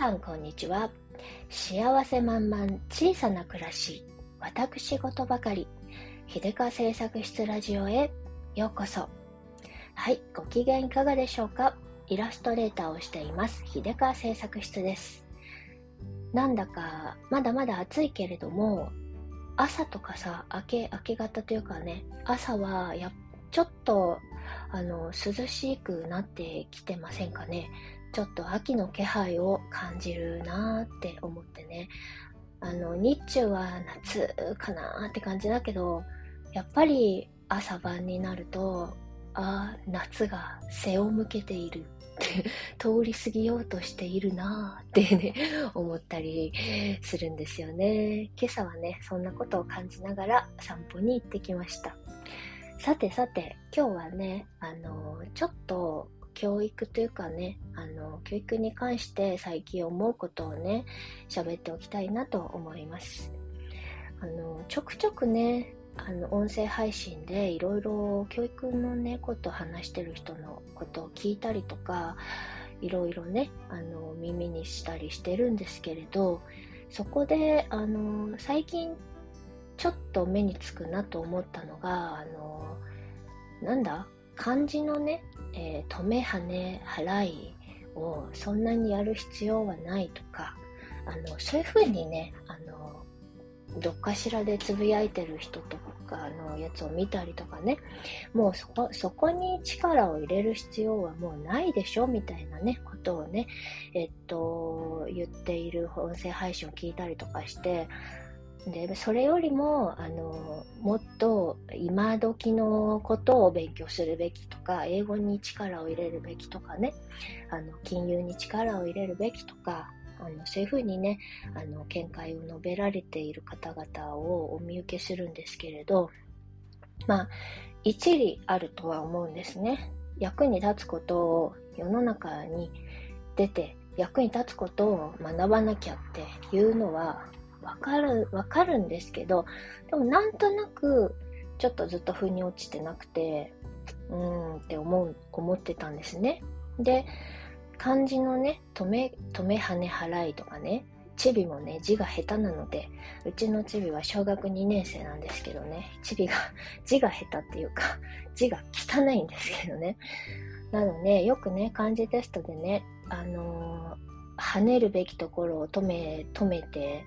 さんこんにちは。幸せ満々小さな暮らし、私事ばかり、秀川製作室ラジオへようこそ。はい、ご機嫌いかがでしょうか？イラストレーターをしています、秀川製作室です。なんだか、まだまだ暑いけれども、朝とかさ、明け、明け方というかね、朝はや、ちょっと、あの、涼しくなってきてませんかね？ちょっと秋の気配を感じるなーって思ってね。あの、日中は夏かなーって感じだけど、やっぱり朝晩になると、ああ、夏が背を向けているって 通り過ぎようとしているなーってね、思ったりするんですよね。今朝はね、そんなことを感じながら散歩に行ってきました。さてさて、今日はね、あの、ちょっと教育というかね、あの、教育に関して最近思うことをね、喋っておきたいなと思います。あの、ちょくちょくね、あの、音声配信でいろいろ教育のね、こと話してる人のことを聞いたりとか、いろいろね、あの、耳にしたりしてるんですけれど、そこで、あの、最近ちょっと目につくなと思ったのが、あの、なんだ？漢字のね、えー、止め、跳ね、払いをそんなにやる必要はないとか、あの、そういうふうにね、あの、どっかしらでつぶやいてる人とかのやつを見たりとかね、もうそこ、そこに力を入れる必要はもうないでしょみたいなね、ことをね、えっと、言っている音声配信を聞いたりとかして、でそれよりもあのもっと今時のことを勉強するべきとか英語に力を入れるべきとかねあの金融に力を入れるべきとかあのそういうふうにねあの見解を述べられている方々をお見受けするんですけれどまあ一理あるとは思うんですね。役に立つことを世の中に出て役に立つことを学ばなきゃっていうのはわかる、わかるんですけど、でもなんとなく、ちょっとずっと腑に落ちてなくて、うーんって思う、思ってたんですね。で、漢字のね、止め、止め、跳ね、払いとかね、チビもね、字が下手なので、うちのチビは小学2年生なんですけどね、チビが、字が下手っていうか、字が汚いんですけどね。なので、よくね、漢字テストでね、あのー、跳ねるべきところを止め、止めて、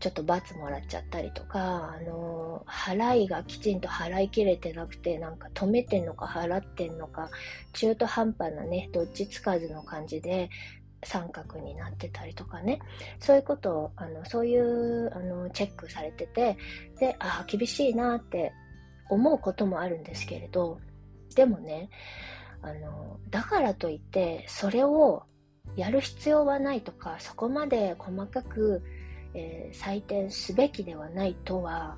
ちょっと罰もらっちゃったりとか、あの払いがきちんと払い切れてなくて、なんか止めてんのか払ってんのか、中途半端なね、どっちつかずの感じで、三角になってたりとかね、そういうことを、あの、そういう、あの、チェックされてて、で、ああ、厳しいなって思うこともあるんですけれど、でもね、あの、だからといって、それをやる必要はないとか、そこまで細かく、えー、採点すべきではないとは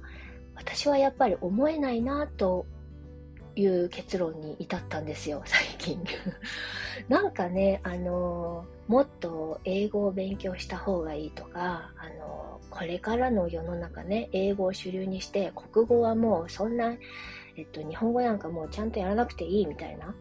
私はやっぱり思えないなという結論に至ったんですよ 最近。なんかねあのもっと英語を勉強した方がいいとかあのこれからの世の中ね英語を主流にして国語はもうそんなえっと、日本語なんかもうちゃんとやらなくていいみたいな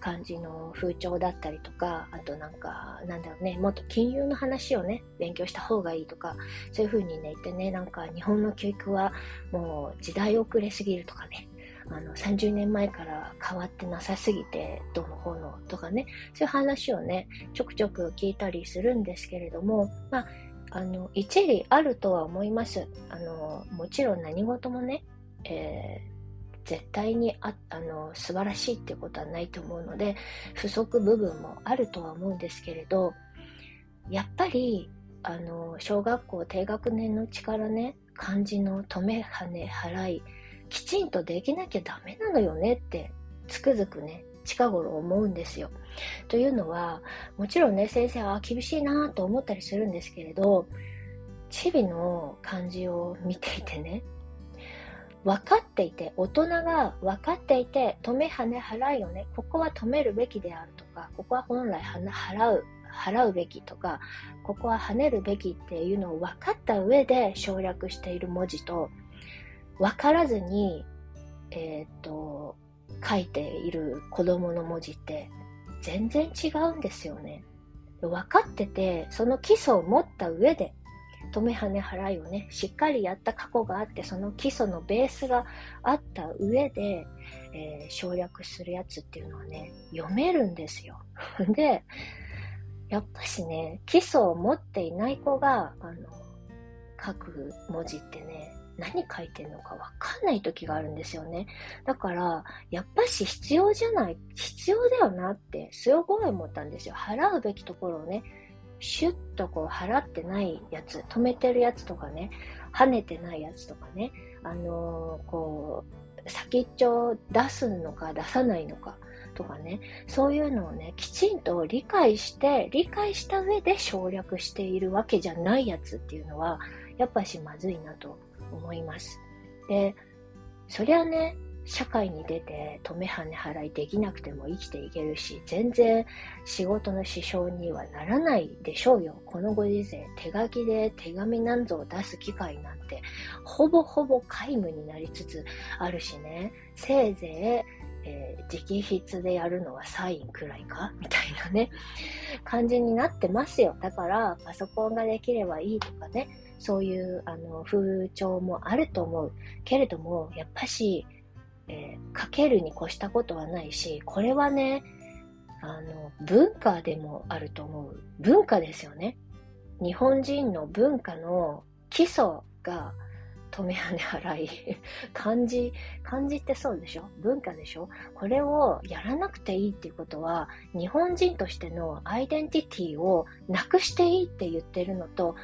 感じの風潮だったりとか、あとなんか、なんだろうね、もっと金融の話をね、勉強した方がいいとか、そういう風にね、言ってね、なんか日本の教育はもう時代遅れすぎるとかね、あの、30年前から変わってなさすぎて、どうのこうのとかね、そういう話をね、ちょくちょく聞いたりするんですけれども、まあ、あの、一理あるとは思います。あの、もちろん何事もね、え絶対にああの素晴らしいっていうことはないと思うので不足部分もあるとは思うんですけれどやっぱりあの小学校低学年のうちからね漢字の止めはね払いきちんとできなきゃダメなのよねってつくづくね近頃思うんですよ。というのはもちろんね先生は厳しいなと思ったりするんですけれどチビの漢字を見ていてね分かっていて、大人が分かっていて、止め、はね、払いをね、ここは止めるべきであるとか、ここは本来払う、払うべきとか、ここは跳ねるべきっていうのを分かった上で省略している文字と、分からずに、えっ、と、書いている子供の文字って全然違うんですよね。分かってて、その基礎を持った上で、止め跳ね払いをね、しっかりやった過去があって、その基礎のベースがあった上で、えー、省略するやつっていうのはね、読めるんですよ。で、やっぱしね、基礎を持っていない子が、あの、書く文字ってね、何書いてんのかわかんない時があるんですよね。だから、やっぱし必要じゃない、必要だよなって、すごい思ったんですよ。払うべきところをね、シュッとこう払ってないやつ、止めてるやつとかね、跳ねてないやつとかね、あのー、こう、先っちょを出すのか出さないのかとかね、そういうのをね、きちんと理解して、理解した上で省略しているわけじゃないやつっていうのは、やっぱしまずいなと思います。で、そりゃね、社会に出て止めはね払いできなくても生きていけるし、全然仕事の支障にはならないでしょうよ。このご時世、手書きで手紙なんぞを出す機会なんて、ほぼほぼ皆無になりつつあるしね、せいぜい、えー、直筆でやるのはサインくらいか？みたいなね、感じになってますよ。だから、パソコンができればいいとかね、そういうあの風潮もあると思う。けれども、やっぱし、えー、かけるに越したことはないし、これはね、あの、文化でもあると思う。文化ですよね。日本人の文化の基礎が止め跳ね払い。漢字、漢字ってそうでしょ？文化でしょ？これをやらなくていいっていうことは、日本人としてのアイデンティティをなくしていいって言ってるのと、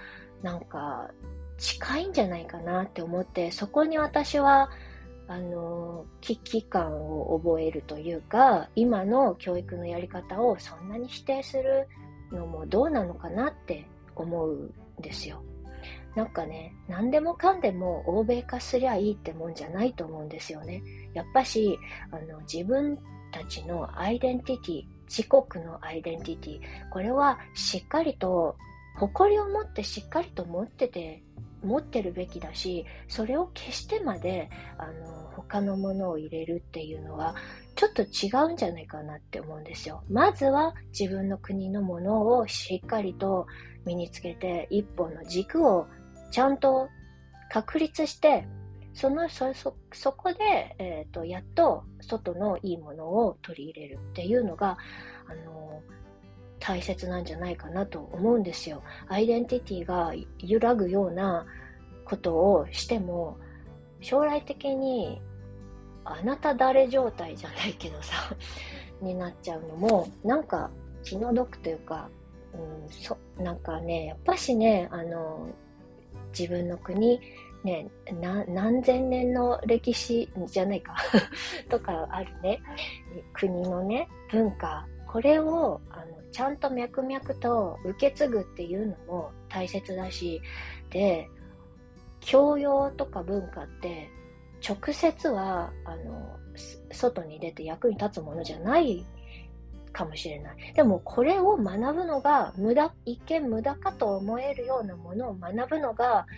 なんか近いんじゃないかなって思って、そこに私はあの、危機感を覚えるというか、今の教育のやり方をそんなに否定するのもどうなのかなって思うんですよ。なんかね、何でもかんでも欧米化すりゃいいってもんじゃないと思うんですよね。やっぱし、あの、自分たちのアイデンティティ、自国のアイデンティティ、これはしっかりと、誇りを持ってしっかりと持ってて持ってるべきだし、それを消してまで、あの、他のものを入れるっていうのは、ちょっと違うんじゃないかなって思うんですよ。まずは自分の国のものをしっかりと身につけて、一本の軸をちゃんと確立して、そのそそこで、えーと、やっと外のいいものを取り入れるっていうのが、あの大切なんじゃないかなと思うんですよ。アイデンティティが揺らぐようなことをしても、将来的にあなた誰状態じゃないけどさ、になっちゃうのも、なんか気の毒というか、うん、そなんかね、やっぱしね、あの、自分の国、ね、何千年の歴史じゃないか とかあるね、国のね、文化、これをあのちゃんと脈々と受け継ぐっていうのも大切だし、で、教養とか文化って直接は、あの、外に出て役に立つものじゃないかもしれない。でもこれを学ぶのが無駄、一見無駄かと思えるようなものを学ぶのが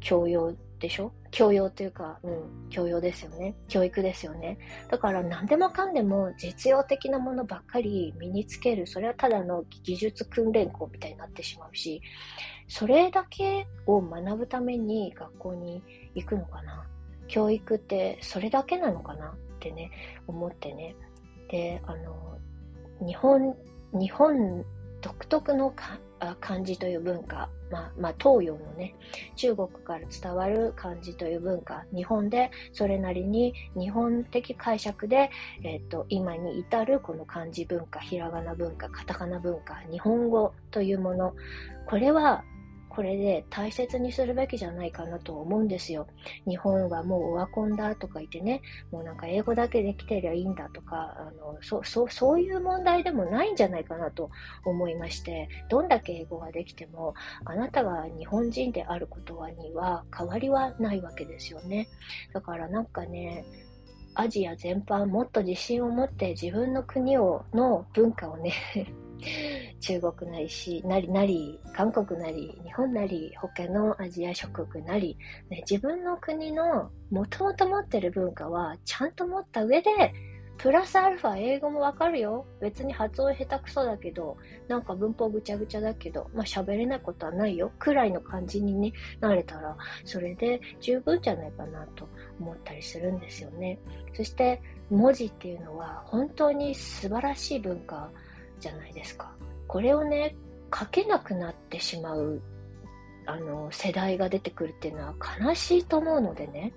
教養でしょ？教養というか、うん、教養ですよね。教育ですよね。だから何でもかんでも実用的なものばっかり身につける。それはただの技術訓練校みたいになってしまうし、それだけを学ぶために学校に行くのかな。教育ってそれだけなのかな？ってね、思ってね。で、あの、日本、日本独特の漢字という文化、まあ、まあ、東洋のね、中国から伝わる漢字という文化、日本でそれなりに日本的解釈で、えっ、ー、と、今に至るこの漢字文化、ひらがな文化、カタカナ文化、日本語というもの、これはこれで大切にするべきじゃないかなと思うんですよ。日本はもうオワコンだとか言ってね、もうなんか英語だけできてりゃいいんだとか、あのそそそういう問題でもないんじゃないかなと思いまして、どんだけ英語ができても、あなたが日本人であることはには変わりはないわけですよね。だからなんかね、アジア全般もっと自信を持って自分の国をの文化をね中国なりし、なり、なり、韓国なり、日本なり、他のアジア諸国なり、ね、自分の国のもともと持ってる文化はちゃんと持った上でプラスアルファ英語もわかるよ。別に発音下手くそだけど、なんか文法ぐちゃぐちゃだけど、まあ喋れないことはないよ。くらいの感じにね、なれたら、それで十分じゃないかなと思ったりするんですよね。そして、文字っていうのは本当に素晴らしい文化じゃないですか。これをね、書けなくなってしまう、あの、世代が出てくるっていうのは悲しいと思うのでね。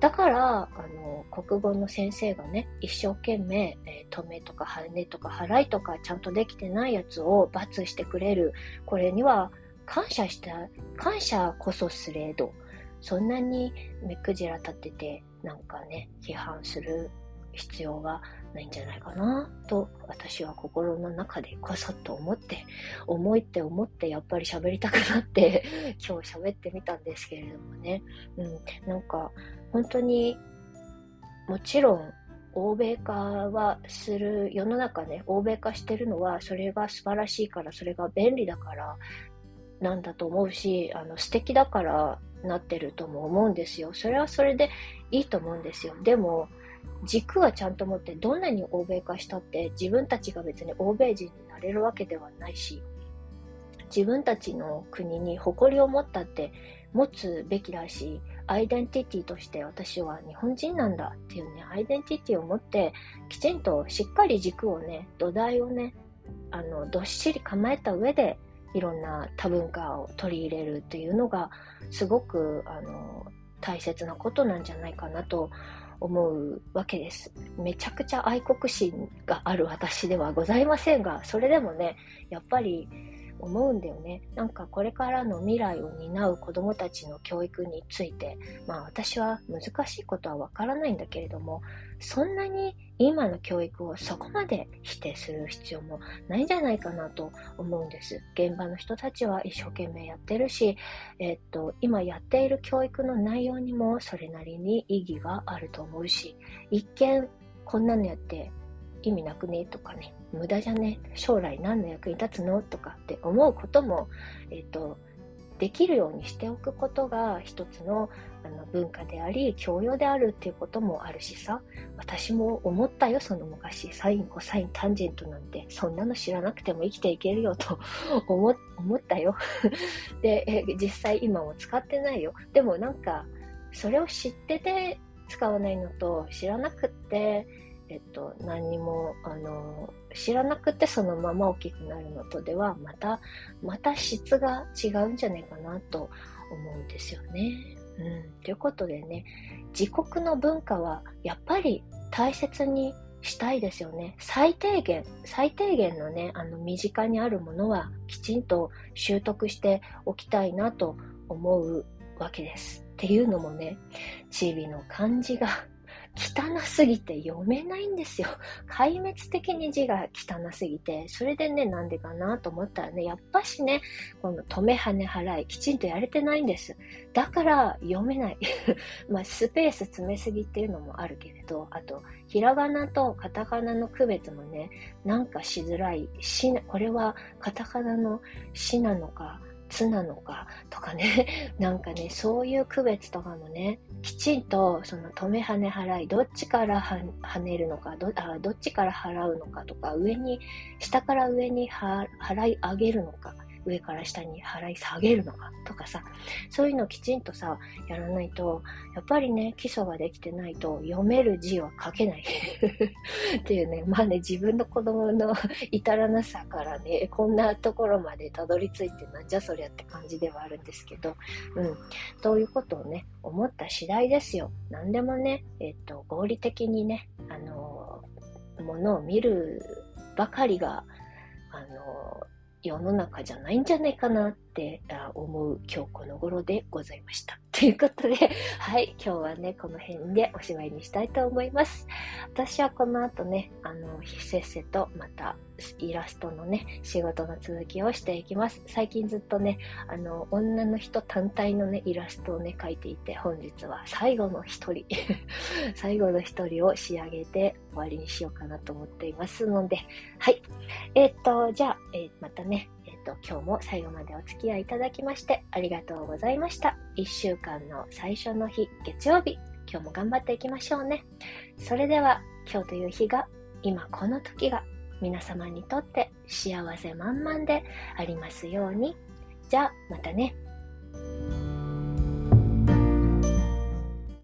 だから、あの、国語の先生がね、一生懸命、えー、止めとか羽とか払いとかちゃんとできてないやつを罰してくれる。これには感謝した、感謝こそすれど、そんなに目くじら立てて、なんかね、批判する必要がないんじゃないかなと私は心の中でこそっと思って思いって思ってやっぱり喋りたくなって 今日喋ってみたんですけれどもね、うん、なんか本当にもちろん欧米化はする世の中ね欧米化してるのはそれが素晴らしいからそれが便利だからなんだと思うしあの素敵だからなってるとも思うんですよ。それはそれでいいと思うんですよ。でも軸はちゃんと持ってどんなに欧米化したって自分たちが別に欧米人になれるわけではないし自分たちの国に誇りを持ったって持つべきだしアイデンティティとして私は日本人なんだっていうねアイデンティティを持ってきちんとしっかり軸をね土台をねあのどっしり構えた上でいろんな多文化を取り入れるっていうのがすごくあの大切なことなんじゃないかなと思うわけです。めちゃくちゃ愛国心がある私ではございませんが、それでもね、やっぱり思うんだよね。なんかこれからの未来を担う子供たちの教育について、まあ私は難しいことはわからないんだけれども、そんなに今の教育をそこまで否定する必要もないんじゃないかなと思うんです。現場の人たちは一生懸命やってるし、えっと、今やっている教育の内容にもそれなりに意義があると思うし、一見こんなのやって意味なくね？とかね、無駄じゃね？将来何の役に立つの？とかって思うことも、え、ー、と、できるようにしておくことが一つのあの文化であり、教養であるっていうこともあるしさ、私も思ったよ、その昔、サイン、コサイン、タンジェントなんて、そんなの知らなくても生きていけるよと思思ったよ。で、実際今も使ってないよ。でもなんか、それを知ってて使わないのと、知らなくって、えっと、何にも、あの、知らなくてそのまま大きくなるのとでは、また、また質が違うんじゃないかなと思うんですよね。うん。ということでね、自国の文化はやっぱり大切にしたいですよね。最低限、最低限のね、あの、身近にあるものはきちんと習得しておきたいなと思うわけです。っていうのもね、チビの漢字が汚すぎて読めないんですよ。壊滅的に字が汚すぎて、それでね、なんでかなと思ったらね、やっぱしね、この止め跳ね払い、きちんとやれてないんです。だから読めない。まあ、スペース詰めすぎっていうのもあるけれど、あと、ひらがなとカタカナの区別もね、なんかしづらい。し、これはカタカナのしなのか、つなのかとかね、なんかね、そういう区別とかもね、きちんとその止め跳ね払い、どっちから跳ねるのかどあ、どっちから払うのかとか、上に、下から上に払い上げるのか、上から下に払い下げるのかとかさ、そういうのをきちんとさ、やらないと、やっぱりね、基礎ができてないと読める字は書けない っていうね、まあね、自分の子供の 至らなさからね、こんなところまでたどり着いてなんじゃそりゃって感じではあるんですけど、うん、ということをね、思った次第ですよ。何でもね、えっと、合理的にね、あの、ものを見るばかりが、あの、世の中じゃないんじゃないかなって思う今日この頃でございました。ということで、はい、今日はね、この辺でおしまいにしたいと思います。私はこの後ね、あの、せっせとまたイラストのね、仕事の続きをしていきます。最近ずっとね、あの、女の人単体のね、イラストをね、描いていて、本日は最後の一人、最後の一人を仕上げて終わりにしようかなと思っていますので、はい。えっ、と、じゃあ、えー、またね、えっ、と、今日も最後までお付き合いいただきまして、ありがとうございました。一週間の最初の日、月曜日、今日も頑張っていきましょうね。それでは、今日という日が、今この時が、皆様にとって幸せ満々でありますように。じゃあ、またね。